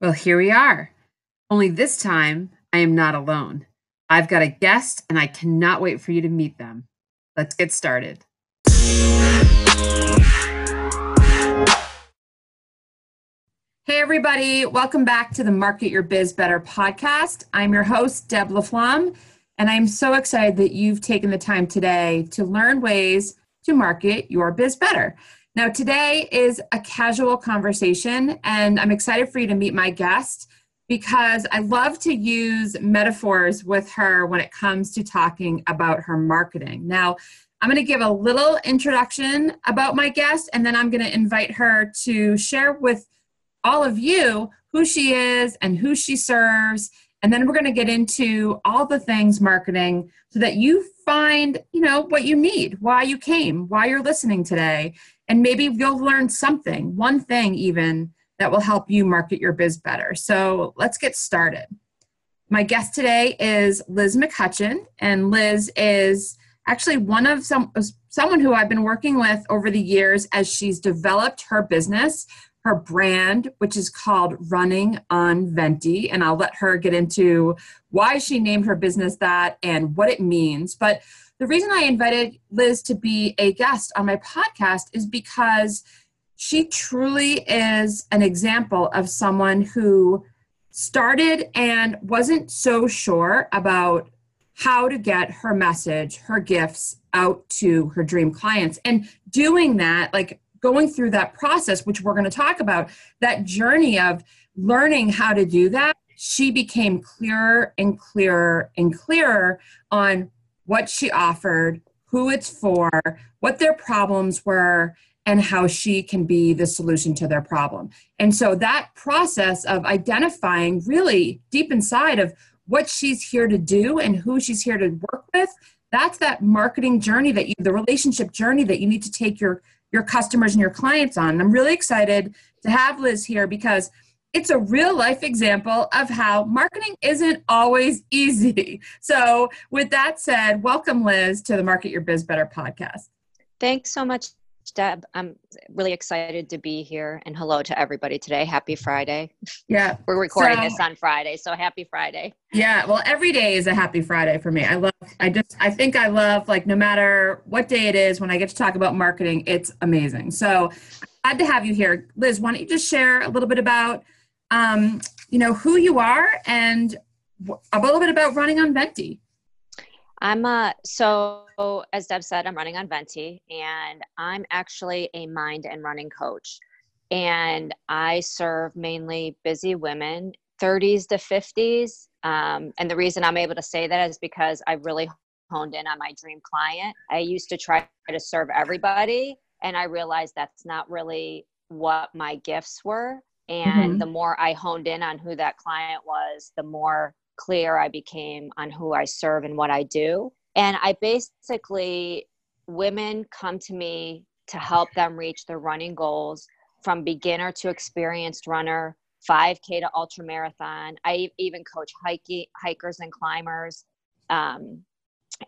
Well, here we are. Only this time, I am not alone. I've got a guest, and I cannot wait for you to meet them. Let's get started. Hey, everybody. Welcome back to the Market Your Biz Better podcast. I'm your host, Deb LaFlamme, and I'm so excited that you've taken the time today to learn ways to market your biz better. Now, today is a casual conversation, and I'm excited for you to meet my guest because I love to use metaphors with her when it comes to talking about her marketing. Now, I'm going to give a little introduction about my guest, and then I'm going to invite her to share with all of you who she is and who she serves. And then we're going to get into all the things marketing so that you find, you know, what you need, why you came, why you're listening today, and maybe you'll learn something, one thing even, that will help you market your biz better. So let's get started. My guest today is Liz McCutcheon, and Liz is actually one of some someone who I've been working with over the years as she's developed her business, her brand, which is called Running on Venti, and I'll let her get into why she named her business that and what it means. But the reason I invited Liz to be a guest on my podcast is because she truly is an example of someone who started and wasn't so sure about how to get her message, her gifts out to her dream clients. And doing that, like going through that process, which we're going to talk about, that journey of learning how to do that, she became clearer and clearer and clearer on what she offered, who it's for, what their problems were, and how she can be the solution to their problem. And so that process of identifying really deep inside of what she's here to do and who she's here to work with, that's that marketing journey that you the relationship journey that you need to take your your customers and your clients on. And I'm really excited to have Liz here because it's a real life example of how marketing isn't always easy. So, with that said, welcome, Liz, to the Market Your Biz Better podcast. Thanks so much, Deb. I'm really excited to be here and hello to everybody today. Happy Friday. Yeah. We're recording so, this on Friday, so happy Friday. Yeah, well, every day is a happy Friday for me. I love, I just, I think I love, like, no matter what day it is, when I get to talk about marketing, it's amazing. So, glad to have you here. Liz, why don't you just share a little bit about um, you know, who you are and a little bit about running on Venti. I'm uh, so as Deb said, I'm running on Venti, and I'm actually a mind and running coach. And I serve mainly busy women, 30s to 50s. Um, and the reason I'm able to say that is because I really honed in on my dream client. I used to try to serve everybody, and I realized that's not really what my gifts were. And mm-hmm. the more I honed in on who that client was, the more clear I became on who I serve and what I do. And I basically, women come to me to help them reach their running goals from beginner to experienced runner, 5K to ultra marathon. I even coach hiking, hikers and climbers. Um,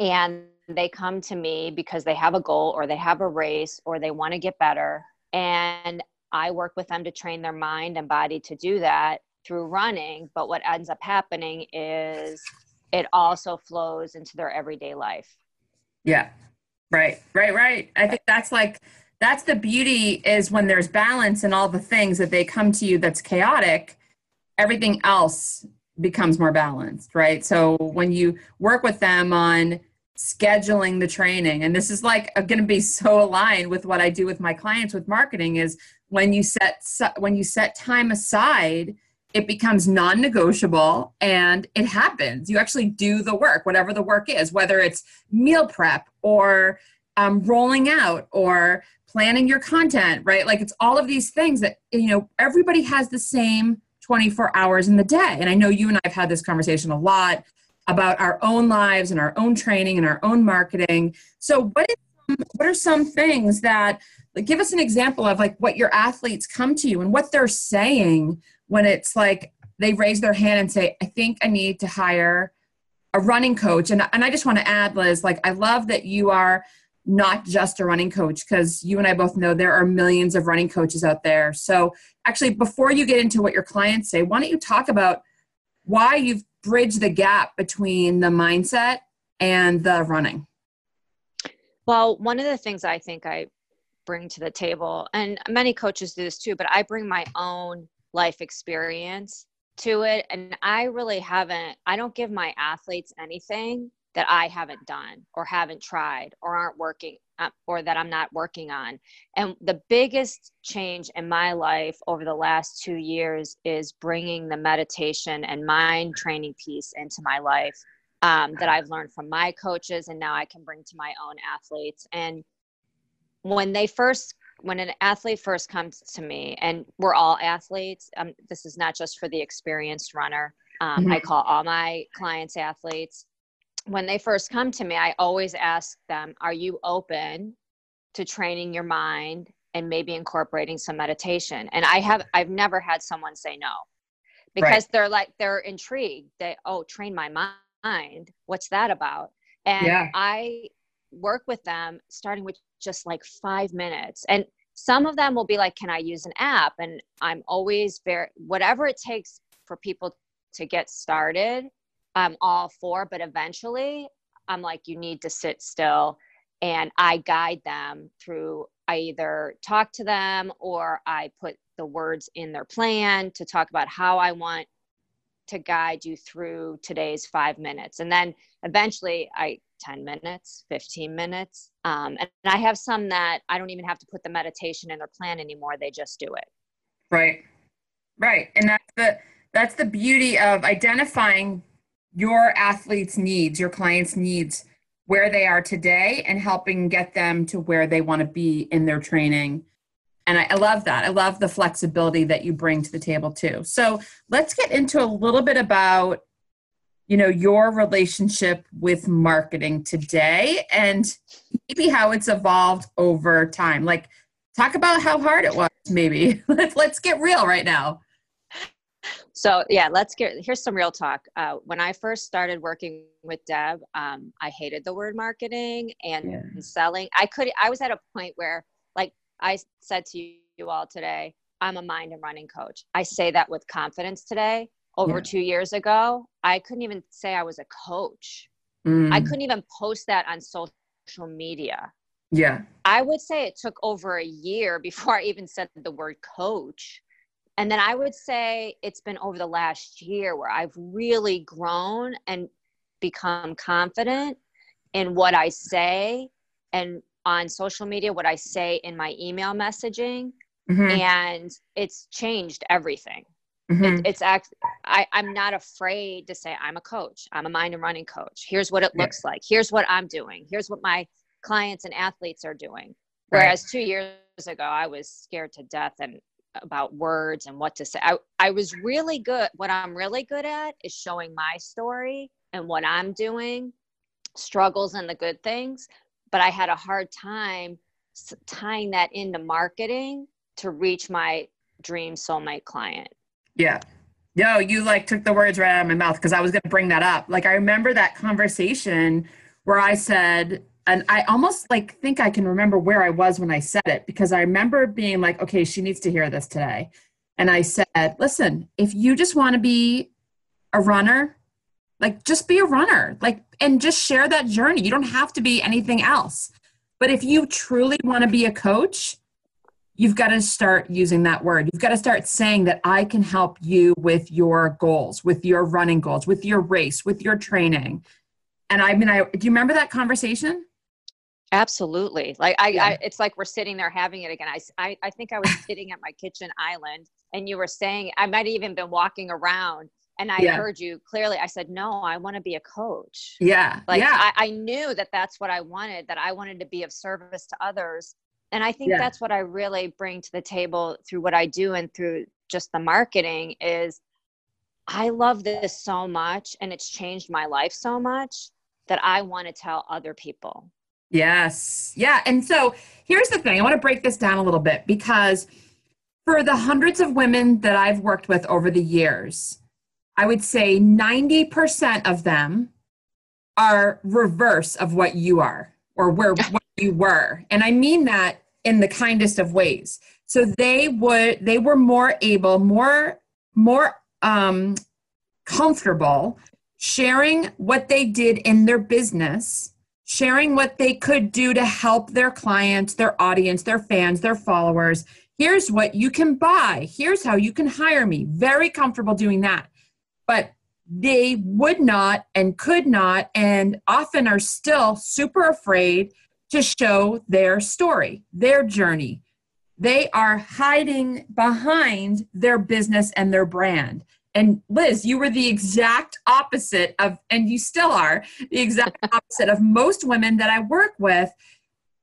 and they come to me because they have a goal or they have a race or they want to get better. And I work with them to train their mind and body to do that through running. But what ends up happening is it also flows into their everyday life. Yeah. Right. Right. Right. I think that's like, that's the beauty is when there's balance and all the things that they come to you that's chaotic, everything else becomes more balanced, right? So when you work with them on scheduling the training, and this is like going to be so aligned with what I do with my clients with marketing is when you set when you set time aside it becomes non-negotiable and it happens. You actually do the work whatever the work is whether it's meal prep or um, rolling out or planning your content right? Like it's all of these things that you know everybody has the same 24 hours in the day. And i know you and i've had this conversation a lot about our own lives and our own training and our own marketing. So what is what are some things that like give us an example of like what your athletes come to you and what they're saying when it's like they raise their hand and say i think i need to hire a running coach and, and i just want to add liz like i love that you are not just a running coach because you and I both know there are millions of running coaches out there. So, actually, before you get into what your clients say, why don't you talk about why you've bridged the gap between the mindset and the running? Well, one of the things I think I bring to the table, and many coaches do this too, but I bring my own life experience to it. And I really haven't, I don't give my athletes anything that I haven't done or haven't tried or aren't working uh, or that I'm not working on. And the biggest change in my life over the last two years is bringing the meditation and mind training piece into my life um, that I've learned from my coaches and now I can bring to my own athletes. And when they first when an athlete first comes to me and we're all athletes um, this is not just for the experienced runner um, mm-hmm. i call all my clients athletes when they first come to me i always ask them are you open to training your mind and maybe incorporating some meditation and i have i've never had someone say no because right. they're like they're intrigued they oh train my mind what's that about and yeah. i work with them starting with just like five minutes. And some of them will be like can i use an app? And i'm always very whatever it takes for people to get started i'm all for but eventually i'm like you need to sit still. And i guide them through i either talk to them or i put the words in their plan to talk about how i want to guide you through today's five minutes. And then eventually i 10 minutes, 15 minutes. Um, and I have some that I don't even have to put the meditation in their plan anymore. They just do it. Right. Right. And that's the, that's the beauty of identifying your athletes' needs, your clients' needs, where they are today, and helping get them to where they want to be in their training. And I, I, love that. I love the flexibility that you bring to the table too. So let's get into a little bit about you know your relationship with marketing today and maybe how it's evolved over time. Like talk about how hard it was maybe. Let's get real right now. So yeah let's get here's some real talk. Uh, when i first started working with deb um, i hated the word marketing and yeah. selling. I could i was at a point where like i said to you all today i'm a mind and running coach. I say that with confidence today over yeah. two years ago, I couldn't even say I was a coach. Mm. I couldn't even post that on social media. Yeah. I would say it took over a year before I even said the word coach. And then I would say it's been over the last year where I've really grown and become confident in what I say and on social media, what I say in my email messaging. Mm-hmm. And it's changed everything. Mm-hmm. It, it's act. I, I'm not afraid to say I'm a coach. I'm a mind and running coach. Here's what it looks yeah. like. Here's what I'm doing. Here's what my clients and athletes are doing. Whereas right. two years ago, I was scared to death and about words and what to say. I, I was really good. What I'm really good at is showing my story and what I'm doing, struggles and the good things. But I had a hard time tying that into marketing to reach my dream soulmate client. Yeah. No, you like took the words right out of my mouth because I was going to bring that up. Like I remember that conversation where I said, and I almost like think I can remember where I was when I said it because I remember being like, okay, she needs to hear this today. And I said, listen, if you just want to be a runner, like just be a runner, like, and just share that journey. You don't have to be anything else. But if you truly want to be a coach, you've got to start using that word. You've got to start saying that I can help you with your goals, with your running goals, with your race, with your training. And I mean, I do you remember that conversation? Absolutely. Like I, yeah. I it's like we're sitting there having it again. I, I, I think I was sitting at my kitchen island and you were saying, I might have even been walking around and I yeah. heard you clearly. I said, no, I want to be a coach. Yeah. Like yeah. I, I knew that that's what I wanted, that I wanted to be of service to others and i think yeah. that's what i really bring to the table through what i do and through just the marketing is i love this so much and it's changed my life so much that i want to tell other people yes yeah and so here's the thing i want to break this down a little bit because for the hundreds of women that i've worked with over the years i would say 90% of them are reverse of what you are or where what you were. And I mean that in the kindest of ways. So they would they were more able, more more um, comfortable sharing what they did in their business, sharing what they could do to help their clients, their audience, their fans, their followers. Here's what you can buy. Here's how you can hire me. Very comfortable doing that. But they would not and could not, and often are still super afraid to show their story, their journey. They are hiding behind their business and their brand. And Liz, you were the exact opposite of, and you still are the exact opposite of most women that I work with,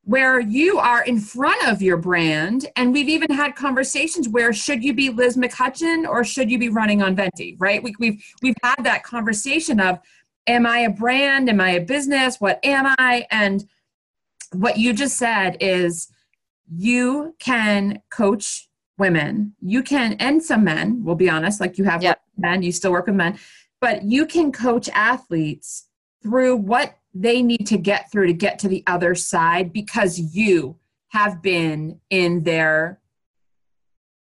where you are in front of your brand. And we've even had conversations where should you be Liz McCutcheon or should you be running on Venti, right? We, we've, we've had that conversation of, am I a brand? Am I a business? What am I? And what you just said is you can coach women. You can and some men we'll be honest like you have yep. men you still work with men but you can coach athletes through what they need to get through to get to the other side because you have been in their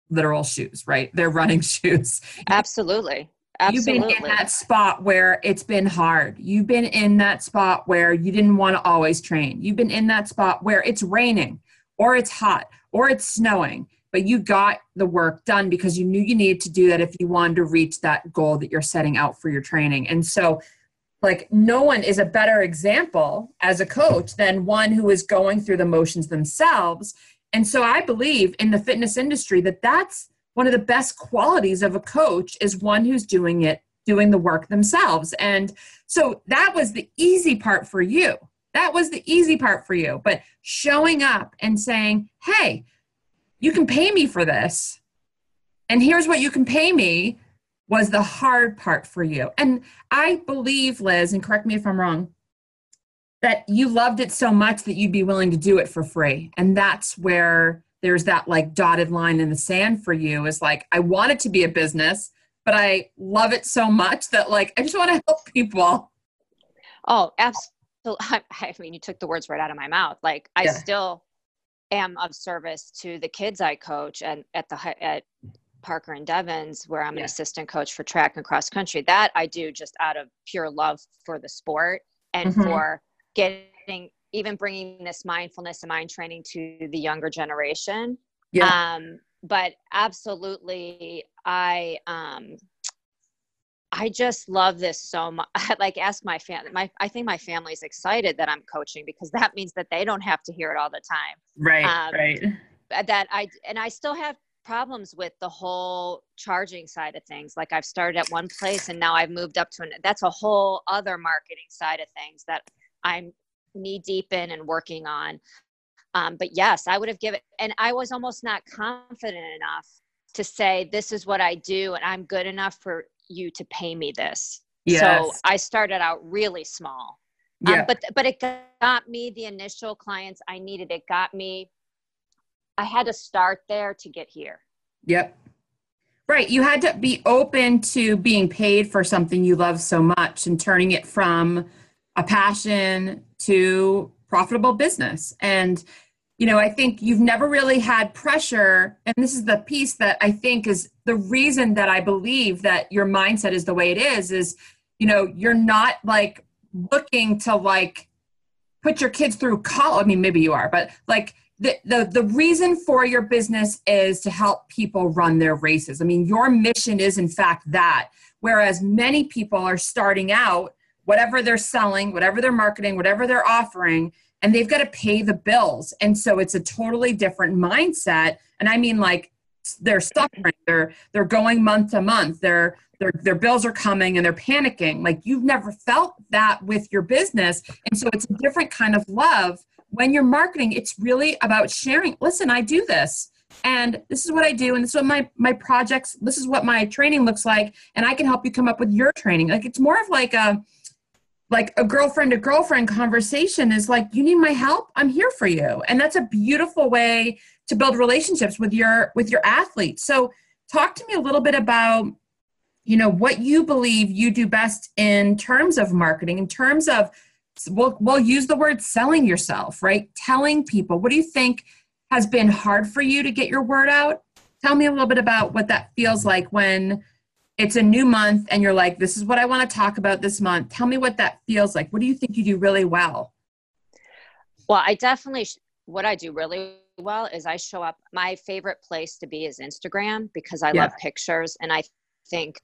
literal shoes right? Their running shoes. Absolutely Absolutely. You've been in that spot where it's been hard. You've been in that spot where you didn't want to always train. You've been in that spot where it's raining or it's hot or it's snowing but you got the work done because you knew you needed to do that if you wanted to reach that goal that you're setting out for your training. And so, like, no one is a better example as a coach than one who is going through the motions themselves. And so, I believe in the fitness industry that that's one of the best qualities of a coach is one who's doing it, doing the work themselves. And so, that was the easy part for you. That was the easy part for you. But showing up and saying, hey, you can pay me for this. And here's what you can pay me was the hard part for you. And I believe, Liz, and correct me if I'm wrong, that you loved it so much that you'd be willing to do it for free. And that's where there's that like dotted line in the sand for you is like, I want it to be a business, but I love it so much that like, I just want to help people. Oh, absolutely. I mean, you took the words right out of my mouth. Like, I yeah. still am of service to the kids I coach and at the at Parker and Devens, where I'm yeah. an assistant coach for track and cross country. That I do just out of pure love for the sport and mm-hmm. for getting even bringing this mindfulness and mind training to the younger generation. Yeah. Um, but absolutely, I um, I just love this so much. like ask my family. My I think my family's excited that I'm coaching because that means that they don't have to hear it all the time. Right. Um, right. That I and I still have problems with the whole charging side of things. Like I've started at one place and now I've moved up to an. That's a whole other marketing side of things that I'm knee deep in and working on. Um, but yes, I would have given, and I was almost not confident enough to say this is what I do and I'm good enough for you to pay me this. Yes. So I started out really small. Um, yeah. Um, but but it got me the initial clients I needed. It got me. I had to start there to get here. Yep. Right. You had to be open to being paid for something you love so much and turning it from a passion to profitable business. And you know, I think you've never really had pressure. And this is the piece that I think is the reason that I believe that your mindset is the way it is, is, you know, you're not like looking to like put your kids through college. I mean, maybe you are, but like the, the, the reason for your business is to help people run their races. I mean, your mission is in fact that, whereas many people are starting out, whatever they're selling, whatever they're marketing, whatever they're offering, and they've got to pay the bills. And so it's a totally different mindset. And I mean, like, they're suffering. They're they're going month to month. Their their their bills are coming and they're panicking. Like you've never felt that with your business, and so it's a different kind of love when you're marketing. It's really about sharing. Listen, I do this, and this is what I do, and this is what my my projects. This is what my training looks like, and I can help you come up with your training. Like it's more of like a like a girlfriend to girlfriend conversation is like you need my help i'm here for you and that's a beautiful way to build relationships with your with your athletes so talk to me a little bit about you know what you believe you do best in terms of marketing in terms of we'll, we'll use the word selling yourself, right? Telling people. What do you think has been hard for you to get your word out? Tell me a little bit about what that feels like when it's a new month and you're like, this is what I want to talk about this month. Tell me what that feels like. What do you think you do really well? Well, I definitely, what I do really well is I show up. My favorite place to be is Instagram because I yeah. love pictures. And I think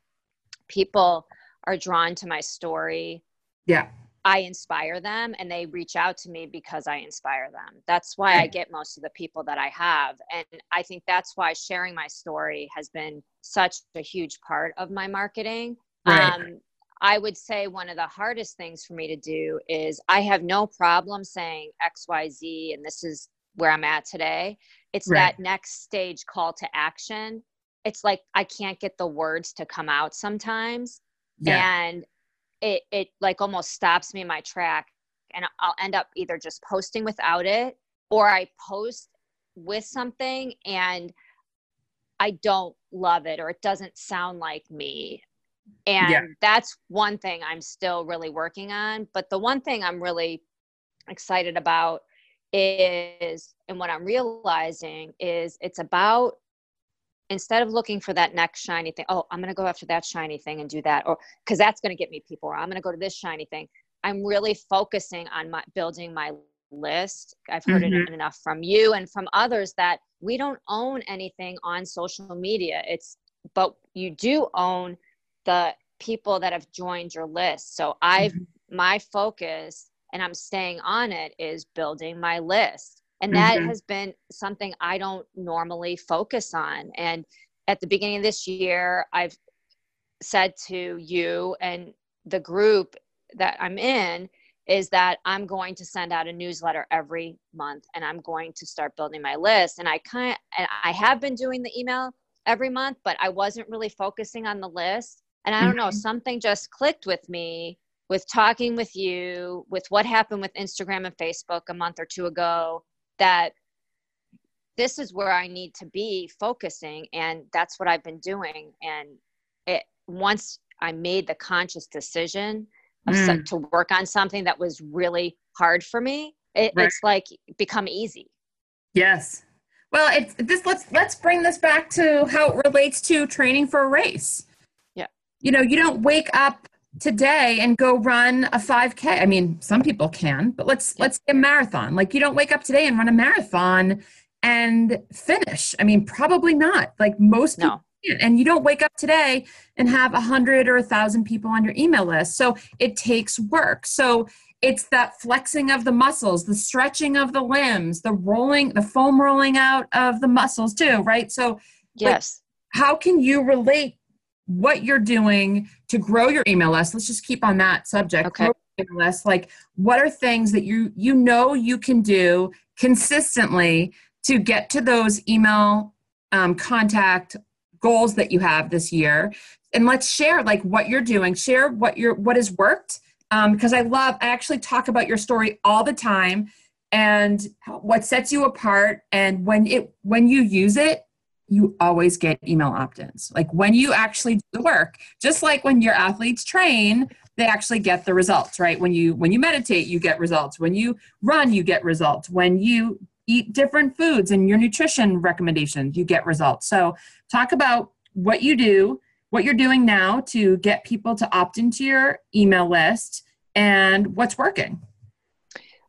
people are drawn to my story. Yeah. I inspire them and they reach out to me because I inspire them. That's why I get most of the people that I have. And I think that's why sharing my story has been such a huge part of my marketing. Right. Um, I would say one of the hardest things for me to do is I have no problem saying XYZ and this is where I'm at today. It's right. that next stage call to action. It's like I can't get the words to come out sometimes. Yeah. And it it like almost stops me in my track and I'll end up either just posting without it or I post with something and I don't love it or it doesn't sound like me. And yeah. that's one thing I'm still really working on. But the one thing I'm really excited about is, and what I'm realizing is it's about instead of looking for that next shiny thing, oh, I'm going to go after that shiny thing and do that, or because that's going to get me people, or I'm going to go to this shiny thing. I'm really focusing on my building my list. I've heard mm-hmm. it enough from you and from others that we don't own anything on social media. It's, but you do own the people that have joined your list. So I've, mm-hmm. my focus and I'm staying on it is building my list. And that mm-hmm. has been something I don't normally focus on. And at the beginning of this year, I've said to you and the group that I'm in is that I'm going to send out a newsletter every month and I'm going to start building my list. And I kind of, and I have been doing the email every month, but I wasn't really focusing on the list. And I don't know, mm-hmm. something just clicked with me with talking with you, with what happened with Instagram and Facebook a month or two ago, that this is where I need to be focusing. And that's what I've been doing. And it, once I made the conscious decision of mm. some, to work on something that was really hard for me, it, right. it's like become easy. Yes. Well, it's this. Let's let's bring this back to how it relates to training for a race. Yeah. You know, you don't wake up today and go run a 5k i mean some people can but let's yeah. let's a marathon. Like you don't wake up today and run a marathon and finish. I mean probably not. Like most no. people and you don't wake up today and have a hundred or a thousand people on your email list. So it takes work. So it's that flexing of the muscles the stretching of the limbs the rolling the foam rolling out of the muscles too right? So yes. like, how can you relate what you're doing to grow your email list. Let's just keep on that subject. Okay. list. Like, what are things that you you know you can do consistently to get to those email um, contact goals that you have this year? And let's share like what you're doing. Share what your what has worked. Um, because I love. I actually talk about your story all the time and what sets you apart and when it when you use it you always get email opt-ins. Like when you actually do the work, just like when your athletes train, they actually get the results, right? When you when you meditate, you get results. When you run, you get results. When you eat different foods and your nutrition recommendations, you get results. So, talk about what you do, what you're doing now to get people to opt into your email list and what's working.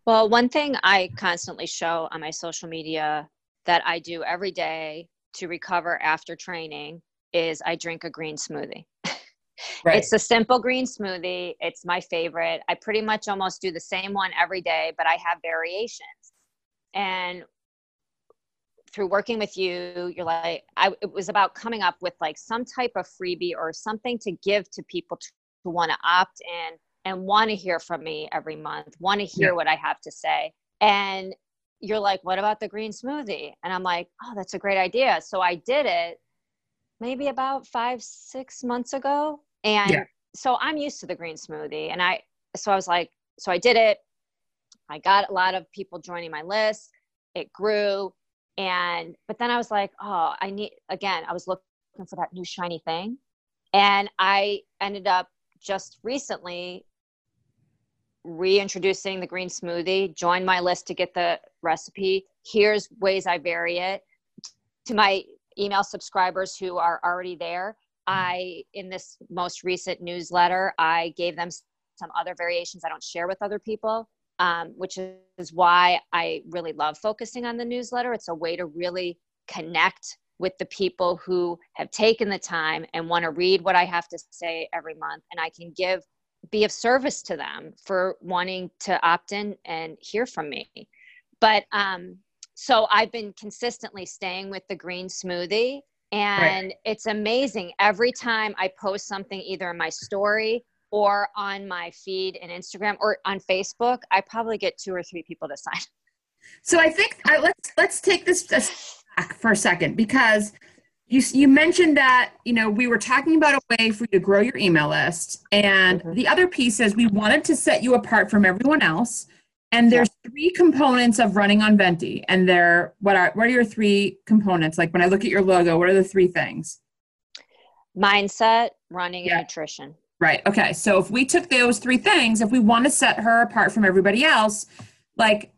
Well, one thing I constantly show on my social media that I do every day to recover after training is I drink a green smoothie. Right. It's a simple green smoothie. It's my favorite. I pretty much almost do the same one every day, but I have variations. And through working with you, you're like, I, it was about coming up with like some type of freebie or something to give to people to, to want to opt in and want to hear from me every month, want to hear yeah. what I have to say. And you're like, what about the green smoothie? And I'm like, oh, that's a great idea. So I did it maybe about five, six months ago. And yeah. so I'm used to the green smoothie. And I, so I was like, so I did it. I got a lot of people joining my list. It grew. And, but then I was like, oh, I need, again, I was looking for that new shiny thing. And I ended up just recently reintroducing the green smoothie. joined my list to get the recipe. Here's ways I vary it. To my email subscribers who are already there, I, in this most recent newsletter, I gave them some other variations I don't share with other people, um, which is why I really love focusing on the newsletter. It's a way to really connect with the people who have taken the time and want to read what I have to say every month, and I can give be of service to them for wanting to opt in and hear from me. But um, so I've been consistently staying with the green smoothie. And right. it's amazing. Every time I post something either in my story or on my feed in Instagram or on Facebook, I probably get two or three people to sign. So I think I, let's let's take this back for a second because you you mentioned that you know we were talking about a way for you to grow your email list, and mm-hmm. the other piece is we wanted to set you apart from everyone else. And there's yeah. three components of running on Venti, and they're what are what are your three components? Like when I look at your logo, what are the three things? Mindset, running, yeah. and nutrition. Right. Okay. So if we took those three things, if we want to set her apart from everybody else, like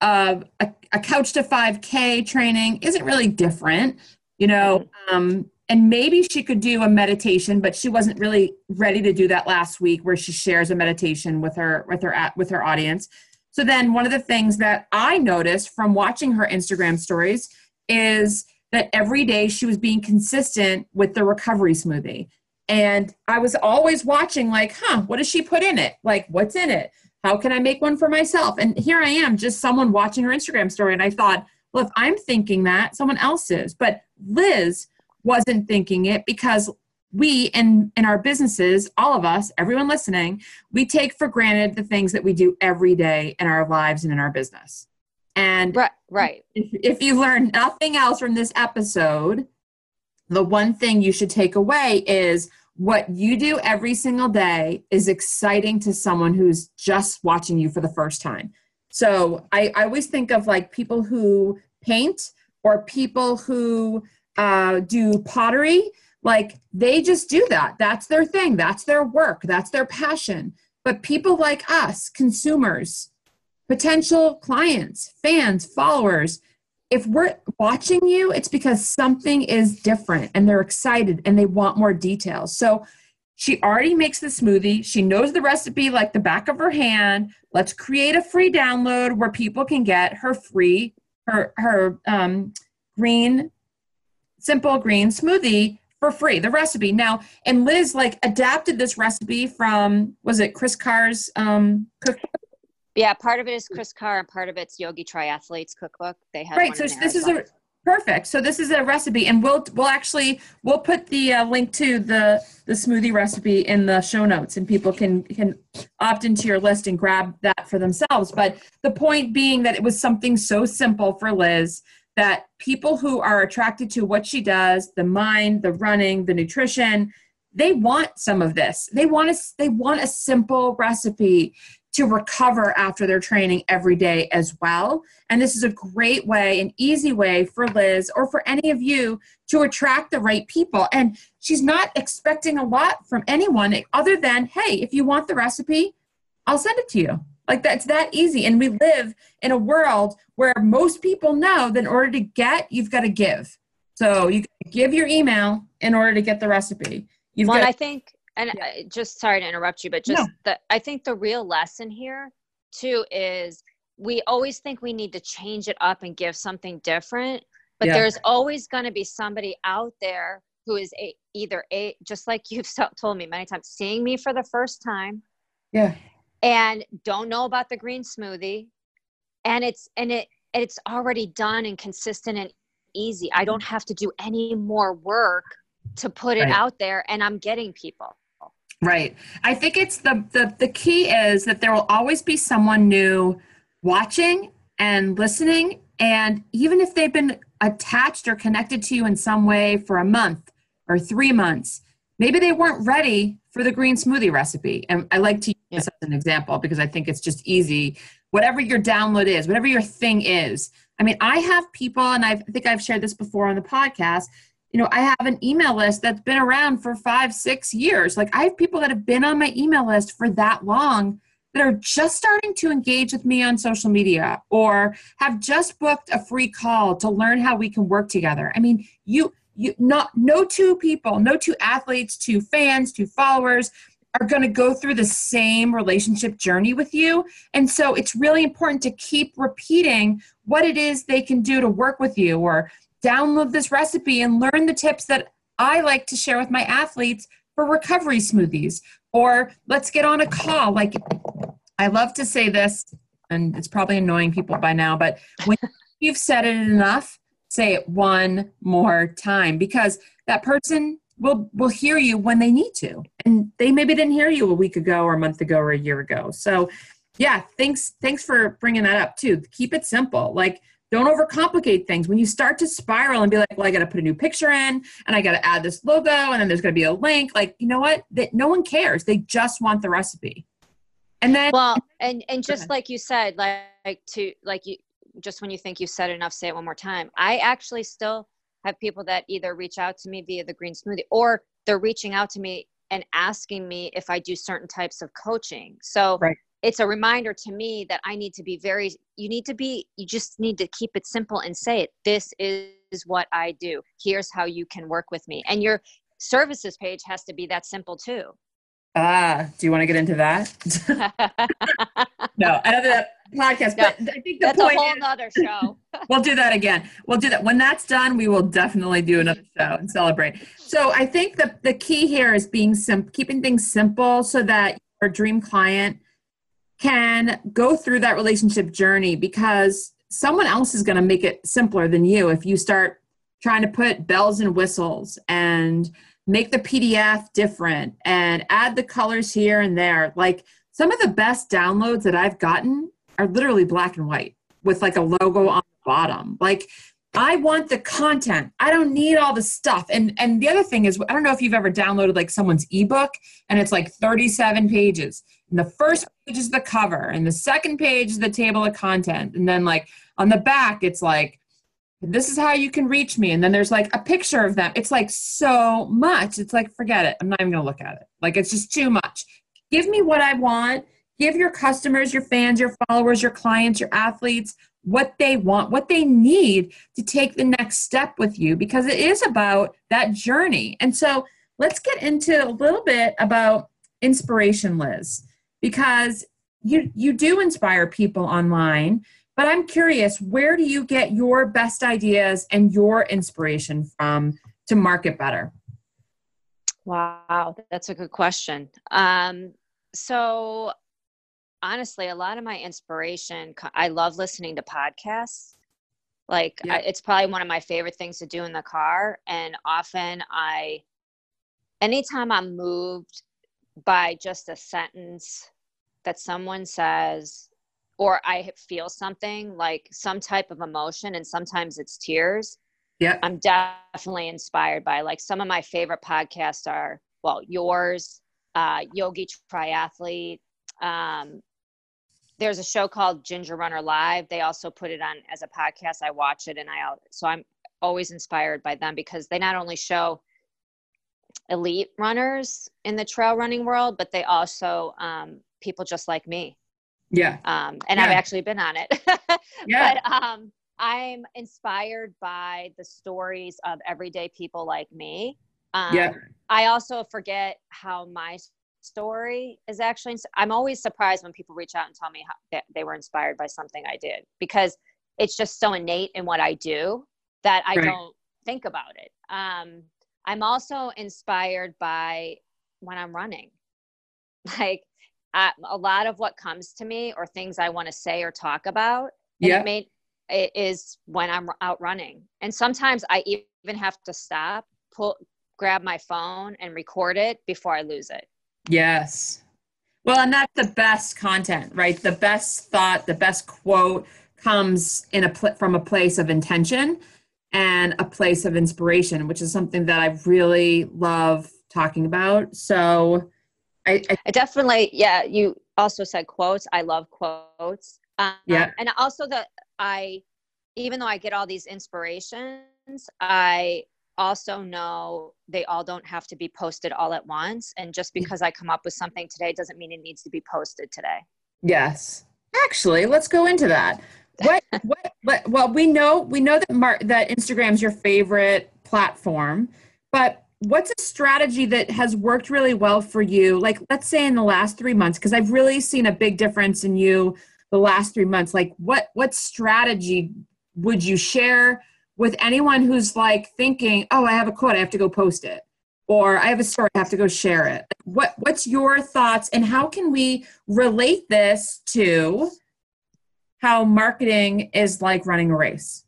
uh, a, a couch to 5K training isn't really different you know mm-hmm. um, and maybe she could do a meditation but she wasn't really ready to do that last week where she shares a meditation with her with her with her audience. So then one of the things that i noticed from watching her instagram stories is that every day she was being consistent with the recovery smoothie. And i was always watching like huh what does she put in it? Like what's in it? How can i make one for myself? And here i am just someone watching her instagram story. And i thought well, if I'm thinking that, someone else is. But Liz wasn't thinking it because we in in our businesses all of us everyone listening we take for granted the things that we do every day in our lives and in our business and right, right. If, if you learn nothing else from this episode the one thing you should take away is what you do every single day is exciting to someone who's just watching you for the first time so I, I always think of like people who paint or people who uh, do pottery. Like they just do that. That's their thing. That's their work. That's their passion. But people like us, consumers, potential clients, fans, followers, if we're watching you, it's because something is different and they're excited and they want more details. So she already makes the smoothie. She knows the recipe like the back of her hand. Let's create a free download where people can get her free, her her um, green, simple green smoothie for free. The recipe now, and Liz like adapted this recipe from was it Kris Carr's um, cookbook? Yeah, part of it is Kris Carr, and part of it's Yogi Triathletes cookbook. They have right. So this is a Perfect. So this is a recipe, and we'll we'll actually we'll put the uh, link to the the smoothie recipe in the show notes, and people can can opt into your list and grab that for themselves. But the point being that it was something so simple for Liz that people who are attracted to what she does, the mind, the running, the nutrition, they want some of this. They want a, they want a simple recipe to recover after their training every day as well. And this is a great way, an easy way for Liz or for any of you to attract the right people. And she's not expecting a lot from anyone other than, hey, if you want the recipe, I'll send it to you. Like that's that easy. And we live in a world where most people know that in order to get, you've got to give. So you give your email in order to get the recipe. You've well, got- I think and yeah. I, just sorry to interrupt you but just no. the i think the real lesson here too is we always think we need to change it up and give something different but yeah. there's always going to be somebody out there who is a, either a just like you've told me many times seeing me for the first time yeah and don't know about the green smoothie and it's and it it's already done and consistent and easy i don't have to do any more work to put it right. out there and i'm getting people Right. I think it's the, the the key is that there will always be someone new watching and listening and even if they've been attached or connected to you in some way for a month or 3 months, maybe they weren't ready for the green smoothie recipe. And I like to use yeah. this as an example because I think it's just easy. Whatever your download is, whatever your thing is. I mean, I have people and I've, I think I've shared this before on the podcast you know, I have an email list that's been around for five, six years. Like I have people that have been on my email list for that long that are just starting to engage with me on social media or have just booked a free call to learn how we can work together. I mean, you you not no two people, no two athletes, two fans, two followers are going to go through the same relationship journey with you. And so it's really important to keep repeating what it is they can do to work with you or download this recipe and learn the tips that I like to share with my athletes for recovery smoothies. Or let's get on a call. Like I love to say this, and it's probably annoying people by now, but when you've said it enough, say it one more time because that person will will hear you when they need to. And they maybe didn't hear you a week ago or a month ago or a year ago. So yeah thanks thanks for bringing that up too. Keep it simple. Like don't overcomplicate things. When you start to spiral and be like well i got to put a new picture in and i got to add this logo and then there's going to be a link like you know what? That no one cares. They just want the recipe. And then well and and just like you said like, like to like you just when you think you've said enough say it one more time i actually still have people that either reach out to me via the green smoothie or they're reaching out to me and asking me if I do certain types of coaching. So right. it's a reminder to me that I need to be very, you need to be, you just need to keep it simple and say it. This is what I do. Here's how you can work with me. And your services page has to be that simple too. Ah, do you want to get into that? no, another podcast. But I think the that's point a whole is, other show. we'll do that again. We'll do that when that's done. We will definitely do another show and celebrate. So I think the the key here is being simple, keeping things simple, so that your dream client can go through that relationship journey because someone else is going to make it simpler than you if you start trying to put bells and whistles and make the PDF different and add the colors here and there. Like some of the best downloads that I've gotten are literally black and white with like a logo on the bottom. Like I want the content. I don't need all the stuff. And and the other thing is I don't know if you've ever downloaded like someone's ebook and it's like 37 pages. And the first page is the cover and the second page is the table of content. And then like on the back it's like this is how you can reach me and then there's like a picture of them it's like so much it's like forget it i'm not even gonna look at it like it's just too much give me what i want give your customers your fans your followers your clients your athletes what they want what they need to take the next step with you because it is about that journey and so let's get into a little bit about inspiration liz because you you do inspire people online but I'm curious, where do you get your best ideas and your inspiration from to market better? Wow, that's a good question. Um, so, honestly, a lot of my inspiration, I love listening to podcasts. Like, yeah. I, it's probably one of my favorite things to do in the car. And often I, anytime I'm moved by just a sentence that someone says or I feel something like some type of emotion, and sometimes it's tears. Yeah. I'm definitely inspired by like some of my favorite podcasts are well, yours, uh, Yogi Triathlete. Um, there's a show called Ginger Runner Live. They also put it on as a podcast. I watch it and I so I'm always inspired by them because they not only show elite runners in the trail running world, but they also um, people just like me yeah. Um, and yeah. I've actually been on it. yeah. But um, I'm inspired by the stories of everyday people like me. Um, yeah. I also forget how my story is actually. I'm always surprised when people reach out and tell me how they, were inspired by something I did because it's just so innate in what I do that I right. don't think about it. Um, I'm also inspired by when I'm running. Like a lot of what comes to me or things I want to say or talk about, yeah. it, may, it is when I'm out running. And sometimes I even have to stop, pull, grab my phone and record it before I lose it. Yes. Well, and that's the best content, right? The best thought, the best quote comes in a pl- from a place of intention and a place of inspiration, which is something that I really love talking about. So, I, I, I definitely, yeah. You also said quotes. I love quotes. Um, yeah. And also that I, even though I get all these inspirations, I also know they all don't have to be posted all at once. And just mm. because I come up with something today doesn't mean it needs to be posted today. Yes. Actually, let's go into that. What, what, what, well, we know, we know that Mar- that Instagram's your favorite platform, but what's a strategy that has worked really well for you? Like, let's say in the last three months, because I've really seen a big difference in you the last three months. Like, what, what strategy would you share with anyone who's like thinking, oh, I have a quote, I have to go post it? Or I have a story, I have to go share it. What, what's your thoughts and how can we relate this to how marketing is like running a race?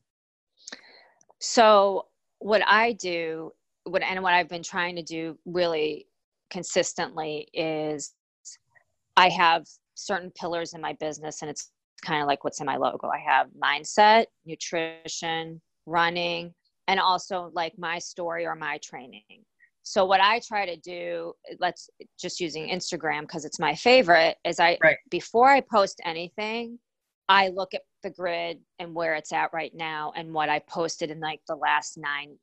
So, what I do, what and what I've been trying to do really consistently is I have certain pillars in my business, and it's kind of like what's in my logo. I have mindset, nutrition, running, and also like my story or my training. So what I try to do, let's just using Instagram because it's my favorite, is I right. before I post anything, I look at the grid and where it's at right now and what I posted in like the last nine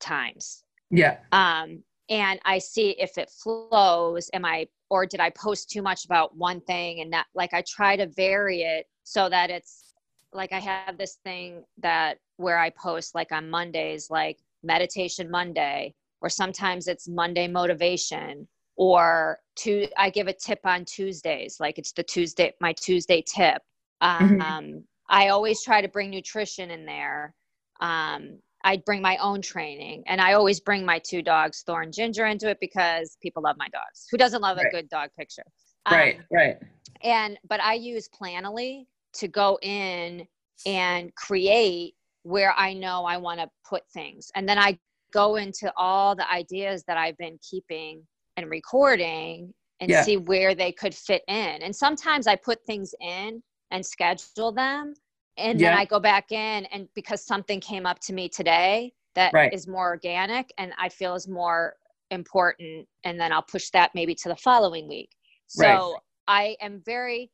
times. Yeah. Um, and I see if it flows. Am I or did I post too much about one thing and that like I try to vary it so that it's like I have this thing that where I post like on Mondays, like meditation Monday, or sometimes it's Monday motivation, or to I give a tip on Tuesdays, like it's the Tuesday my Tuesday tip. Mm-hmm. Um, mm-hmm. I always try to bring nutrition in there. Um, I bring my own training, and I always bring my two dogs, Thor and Ginger, into it because people love my dogs. Who doesn't love right. a good dog picture? Um, right, right. And but I use Planoly to go in and create where I know I want to put things, and then I go into all the ideas that I've been keeping and recording and yeah. see where they could fit in. And sometimes I put things in and schedule them and yeah. then I go back in and because something came up to me today that right. is more organic and I feel is more important and then I'll push that maybe to the following week. So right. I am very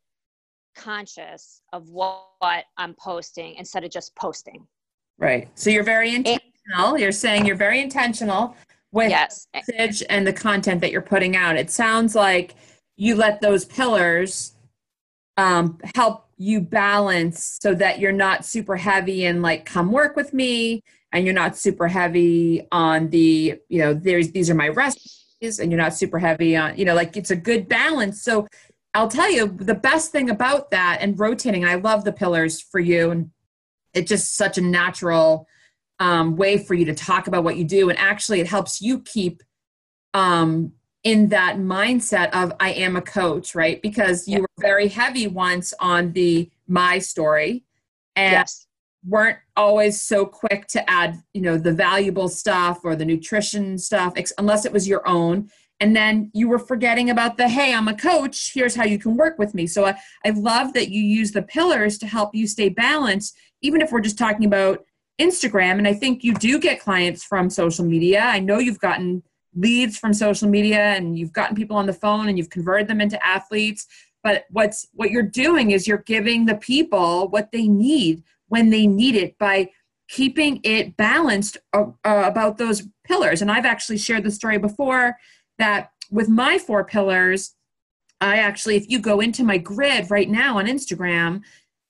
conscious of what, what I'm posting instead of just posting. Right. So you're very intentional. And, you're saying you're very intentional with yes. the message and the content that you're putting out. It sounds like you let those pillars um, help you balance so that you're not super heavy and like come work with me and you're not super heavy on the you know there's these are my recipes and you're not super heavy on you know like it's a good balance so i'll tell you the best thing about that and rotating i love the pillars for you and it's just such a natural um, way for you to talk about what you do and actually it helps you keep um, in that mindset of I am a coach, right? Because you were very heavy once on the my story and yes. weren't always so quick to add, you know, the valuable stuff or the nutrition stuff unless it was your own. And then you were forgetting about the hey, I'm a coach, here's how you can work with me. So I, I love that you use the pillars to help you stay balanced, even if we're just talking about Instagram. And I think you do get clients from social media. I know you've gotten leads from social media and you've gotten people on the phone and you've converted them into athletes but what's what you're doing is you're giving the people what they need when they need it by keeping it balanced uh, uh, about those pillars and i've actually shared the story before that with my four pillars i actually if you go into my grid right now on instagram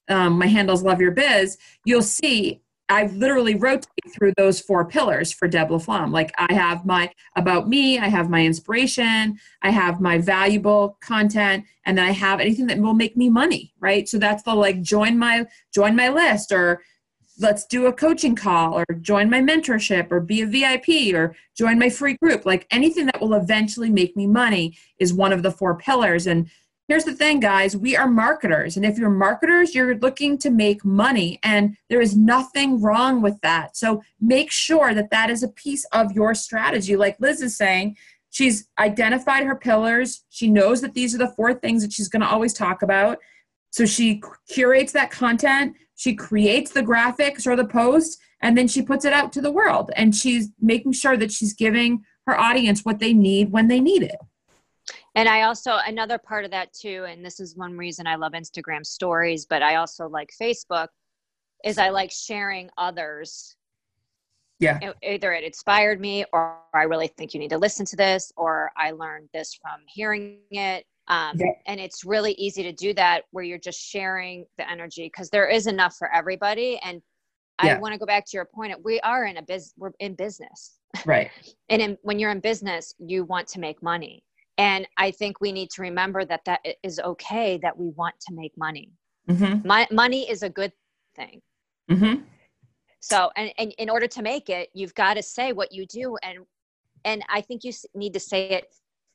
um, my handles love your biz you'll see I literally rotate through those four pillars for Deb LaFlamme. Like I have my about me, I have my inspiration, I have my valuable content, and then I have anything that will make me money, right? So that's the like join my join my list or let's do a coaching call or join my mentorship or be a VIP or join my free group. Like anything that will eventually make me money is one of the four pillars. And here's the thing, guys we are marketers. And if you're marketers, you're looking to make money. And there is nothing wrong with that. So make sure that that is a piece of your strategy. Like Liz is saying, she's identified her pillars. She knows that these are the four things that she's going to always talk about. So she curates that content, she creates the graphics or the post, and then she puts it out to the world. And she's making sure that she's giving her audience what they need when they need it. And I also, another part of that too, and this is one reason I love Instagram stories, but I also like Facebook, is I like sharing others. Yeah. Either it inspired me, or I really think you need to listen to this, or I learned this from hearing it. Um, yeah. And it's really easy to do that where you're just sharing the energy because there is enough for everybody. And yeah. I want to go back to your point. We are in a business. We're in business, right? and in, when you're in business, you want to make money. And I think we need to remember that that is okay that we want to make money. Mm-hmm. My, money is a good thing. Mm-hmm. So, and, and in order to make it, you've got to say what you do. And, and I think you need to say it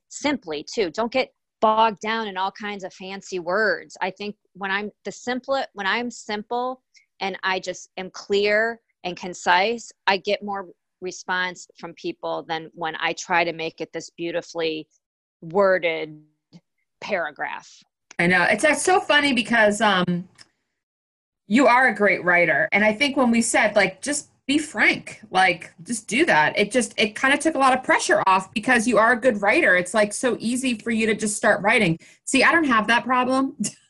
simply too. Don't get bogged down in all kinds of fancy words. I think when I'm the simple, when I'm simple and I just am clear and concise, I get more response from people than when I try to make it this beautifully worded paragraph. I know. It's, it's so funny because um you are a great writer. And I think when we said like just be frank, like just do that. It just it kind of took a lot of pressure off because you are a good writer. It's like so easy for you to just start writing. See, I don't have that problem.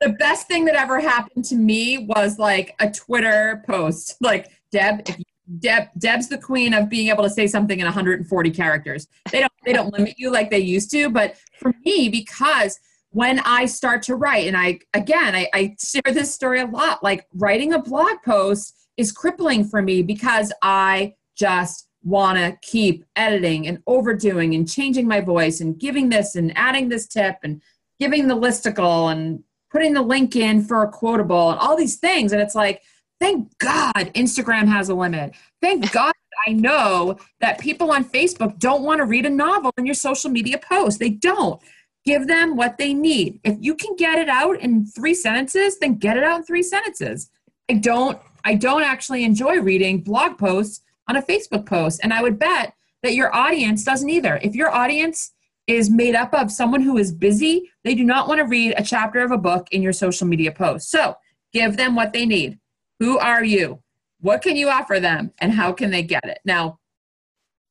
the best thing that ever happened to me was like a Twitter post. Like, Deb, if Deb Deb's the queen of being able to say something in 140 characters. They don't they don't limit you like they used to, but for me because when I start to write and I again I, I share this story a lot like writing a blog post is crippling for me because I just want to keep editing and overdoing and changing my voice and giving this and adding this tip and giving the listicle and putting the link in for a quotable and all these things and it's like Thank God Instagram has a limit. Thank God I know that people on Facebook don't want to read a novel in your social media post. They don't. Give them what they need. If you can get it out in three sentences, then get it out in three sentences. I don't I don't actually enjoy reading blog posts on a Facebook post. And I would bet that your audience doesn't either. If your audience is made up of someone who is busy, they do not want to read a chapter of a book in your social media post. So give them what they need. Who are you? What can you offer them? And how can they get it? Now,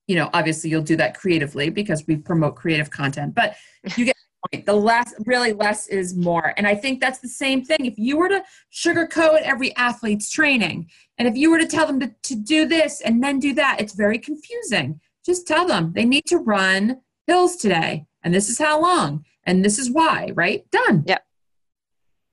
you know, obviously you'll do that creatively because we promote creative content, but you get the point. The less, really less is more. And I think that's the same thing. If you were to sugarcoat every athlete's training, and if you were to tell them to, to do this and then do that, it's very confusing. Just tell them they need to run hills today, and this is how long, and this is why, right? Done. Yep.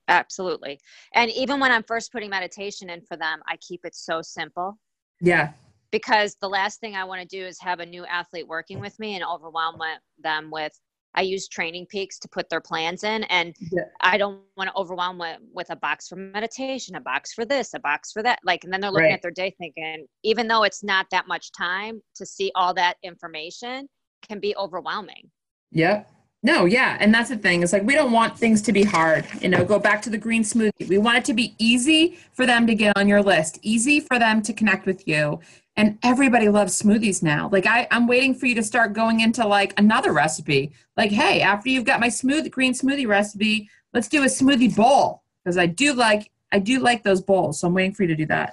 Absolutely. And even when I'm first putting meditation in for them, I keep it so simple. Yeah. Because the last thing I want to do is have a new athlete working with me and overwhelm them with I use TrainingPeaks to put their plans in and yeah. I don't want to overwhelm with, with a box for meditation, a box for this, a box for that. Like and then they're looking right. at their day thinking, even though it's not that much time to see all that information can be overwhelming. Yep. No, yeah. And that's the thing. It's like we don't want things to be hard. You know, go back to the green smoothie. We want it to be easy for them to get on your list, easy for them to connect with you. And everybody loves smoothies now. Like I, I'm waiting for you to start going into like another recipe. Like, hey, after you've got my smooth green smoothie recipe, let's do a smoothie bowl. Because I do like I do like those bowls. So I'm waiting for you to do that.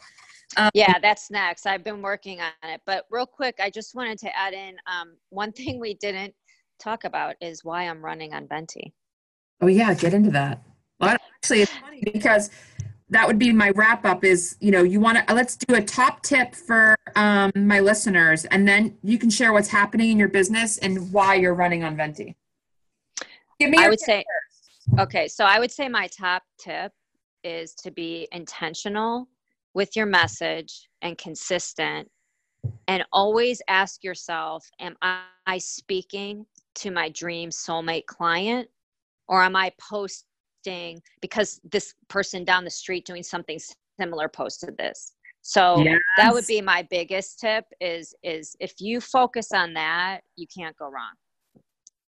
Um, yeah, that's next. I've been working on it. But real quick, I just wanted to add in um, one thing we didn't talk about is why I'm running on Venti. Oh yeah, get into that. Well, actually, it's funny because that would be my wrap up. Is you know you want to let's do a top tip for um, my listeners, and then you can share what's happening in your business and why you're running on Venti. Give me. I would say. First. Okay, so I would say my top tip is to be intentional with your message and consistent and always ask yourself am i speaking to my dream soulmate client? Or am i posting because this person down the street doing something similar posted this? So yes. that would be my biggest tip is is if you focus on that you can't go wrong.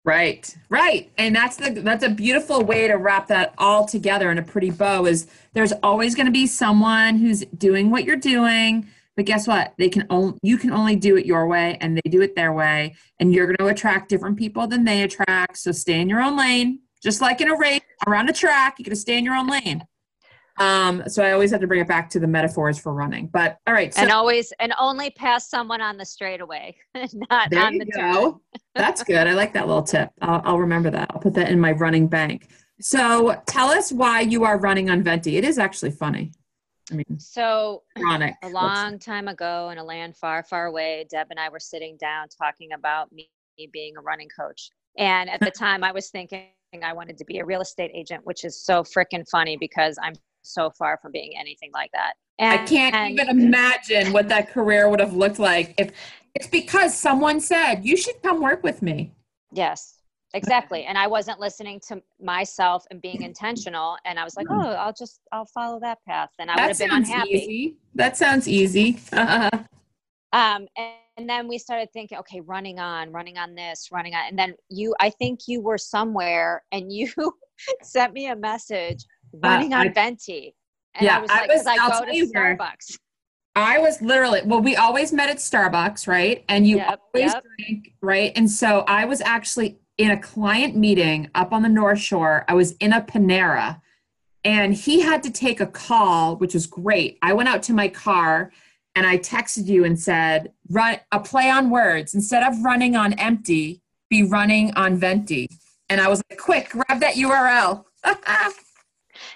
Right right. And that's the that's a beautiful way to wrap that all together in a pretty bow is there's always going to be someone who's doing what you're doing but guess what? They can only you can only do it your way and they do it their way. And you're going to attract different people than they attract. So stay in your own lane. Just like in a race around a track, you got to stay in your own lane. Um, so I always have to bring it back to the metaphors for running. But all right. So, and always and only pass someone on the straightaway, not there on the go. That's good. I like that little tip. I'll, I'll remember that. I'll put that in my running bank. So tell us why you are running on Venti. It is actually funny. I mean, so ironic. a long time ago in a land far, far away, Deb and I were sitting down talking about me being a running coach. And at the time, I was thinking I wanted to be a real estate agent, which is so freaking funny because I'm so far from being anything like that. And, I can't and, even imagine what that career would have looked like if it's because someone said, you should come work with me. Yes, exactly. And I wasn't listening to myself and being intentional. And I was like, oh, I'll just, I'll follow that path. And I that would have been unhappy. Easy. That sounds easy. um, and, and then we started thinking, okay, running on, running on this, running on. And then you, I think you were somewhere and you sent me a message uh, running uh, on I, Venti. And yeah, I was like, because I, I, go to Starbucks. I was literally, well, we always met at Starbucks, right? And you yep, always yep. drink, right? And so I was actually in a client meeting up on the North Shore. I was in a Panera and he had to take a call, which was great. I went out to my car and I texted you and said, run a play on words. Instead of running on empty, be running on venti. And I was like, quick, grab that URL.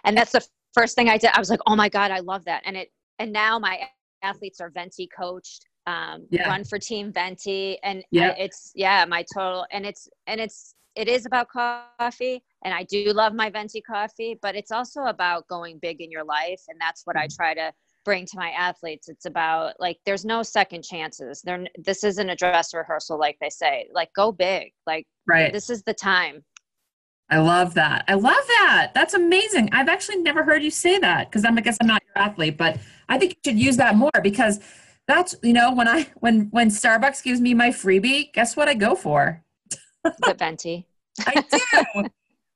and that's the first thing I did. I was like, oh my God, I love that. And it and now my athletes are venti coached um, yeah. run for team venti and yeah. it's yeah my total and it's and it's it is about coffee and i do love my venti coffee but it's also about going big in your life and that's what i mm-hmm. try to bring to my athletes it's about like there's no second chances there this isn't a dress rehearsal like they say like go big like right this is the time I love that. I love that. That's amazing. I've actually never heard you say that because I'm I guess I'm not your athlete, but I think you should use that more because that's you know when I when when Starbucks gives me my freebie, guess what I go for? The venti. I do.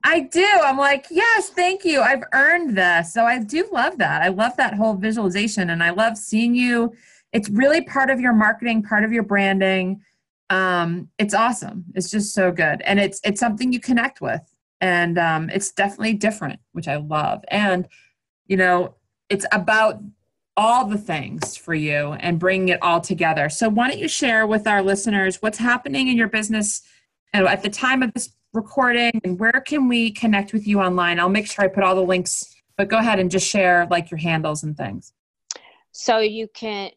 I do. I'm like, yes, thank you. I've earned this. So I do love that. I love that whole visualization and I love seeing you. It's really part of your marketing, part of your branding. Um, it's awesome. It's just so good. And it's it's something you connect with and um, it's definitely different which i love and you know it's about all the things for you and bringing it all together so why don't you share with our listeners what's happening in your business at the time of this recording and where can we connect with you online i'll make sure i put all the links but go ahead and just share like your handles and things so you can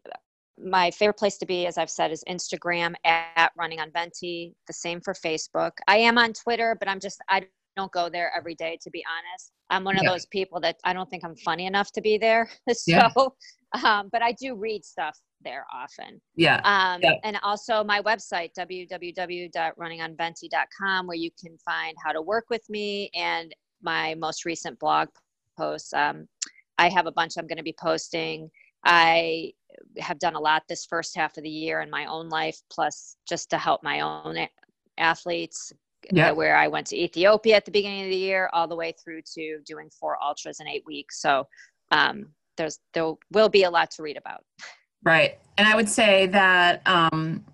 my favorite place to be, as I've said, is Instagram at Running on Venti. The same for Facebook. I am on Twitter, but I'm just I don't go there every day to be honest i'm one of yeah. those people that i don't think i'm funny enough to be there so yeah. um, but i do read stuff there often yeah. Um, yeah and also my website www.runningonventi.com where you can find how to work with me and my most recent blog posts um, i have a bunch i'm going to be posting i have done a lot this first half of the year in my own life plus just to help my own athletes yeah. where I went to Ethiopia at the beginning of the year, all the way through to doing four ultras in eight weeks. So um, there's there will be a lot to read about. Right, and I would say that um,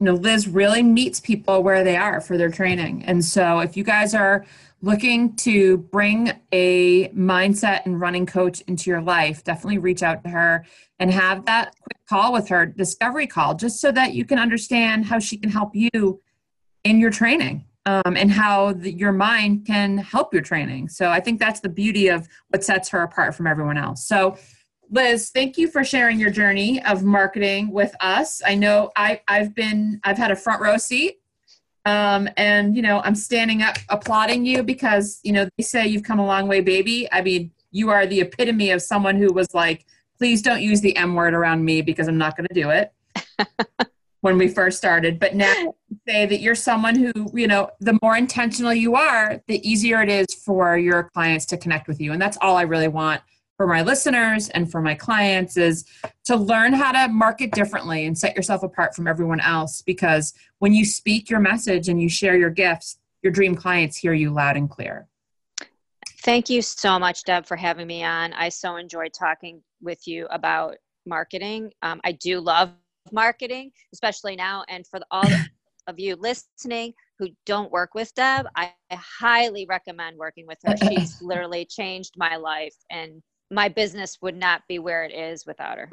you know Liz really meets people where they are for their training, and so if you guys are looking to bring a mindset and running coach into your life, definitely reach out to her and have that quick call with her, discovery call, just so that you can understand how she can help you in your training um, and how the, your mind can help your training. So I think that's the beauty of what sets her apart from everyone else. So Liz, thank you for sharing your journey of marketing with us. I know I, I've been, I've had a front row seat um, and you know, I'm standing up applauding you because, you know, they say you've come a long way, baby. I mean, you are the epitome of someone who was like, please don't use the M word around me because I'm not going to do it. when we first started but now say that you're someone who you know the more intentional you are the easier it is for your clients to connect with you. And that's all i really want for my listeners and for my clients is to learn how to market differently and set yourself apart from everyone else. Because when you speak your message and you share your gifts your dream clients hear you loud and clear. Thank you so much deb for having me on. I so enjoyed talking with you about marketing. Um, i do love marketing, especially now. And for all of you listening who don't work with Deb, I highly recommend working with her. She's literally changed my life, and my business would not be where it is without her.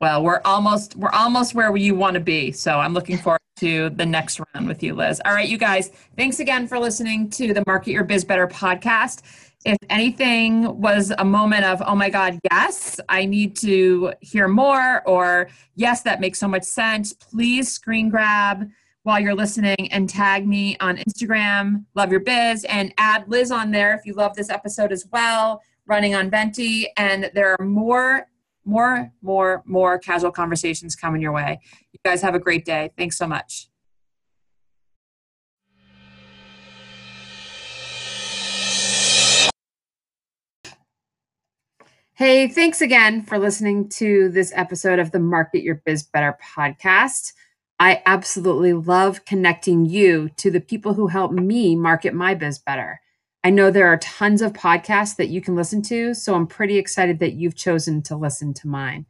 Well, we're almost we're almost where you want to be. So I'm looking forward to the next round with you, Liz. All right, you guys. Thanks again for listening to the Market Your Biz Better podcast. If anything was a moment of, oh my God, yes, I need to hear more, or yes, that makes so much sense, please screen grab while you're listening and tag me on Instagram, Love Your Biz, and add Liz on there if you love this episode as well, running on Venti. And there are more, more, more, more casual conversations coming your way. You guys have a great day. Thanks so much. Hey, thanks again for listening to this episode of the Market Your Biz Better podcast. I absolutely love connecting you to the people who help me market my biz better. I know there are tons of podcasts that you can listen to, so I'm pretty excited that you've chosen to listen to mine.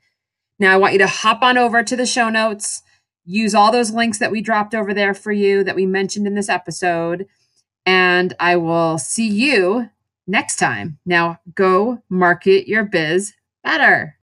Now, I want you to hop on over to the show notes, use all those links that we dropped over there for you that we mentioned in this episode, and I will see you next time. Now, go market your biz better.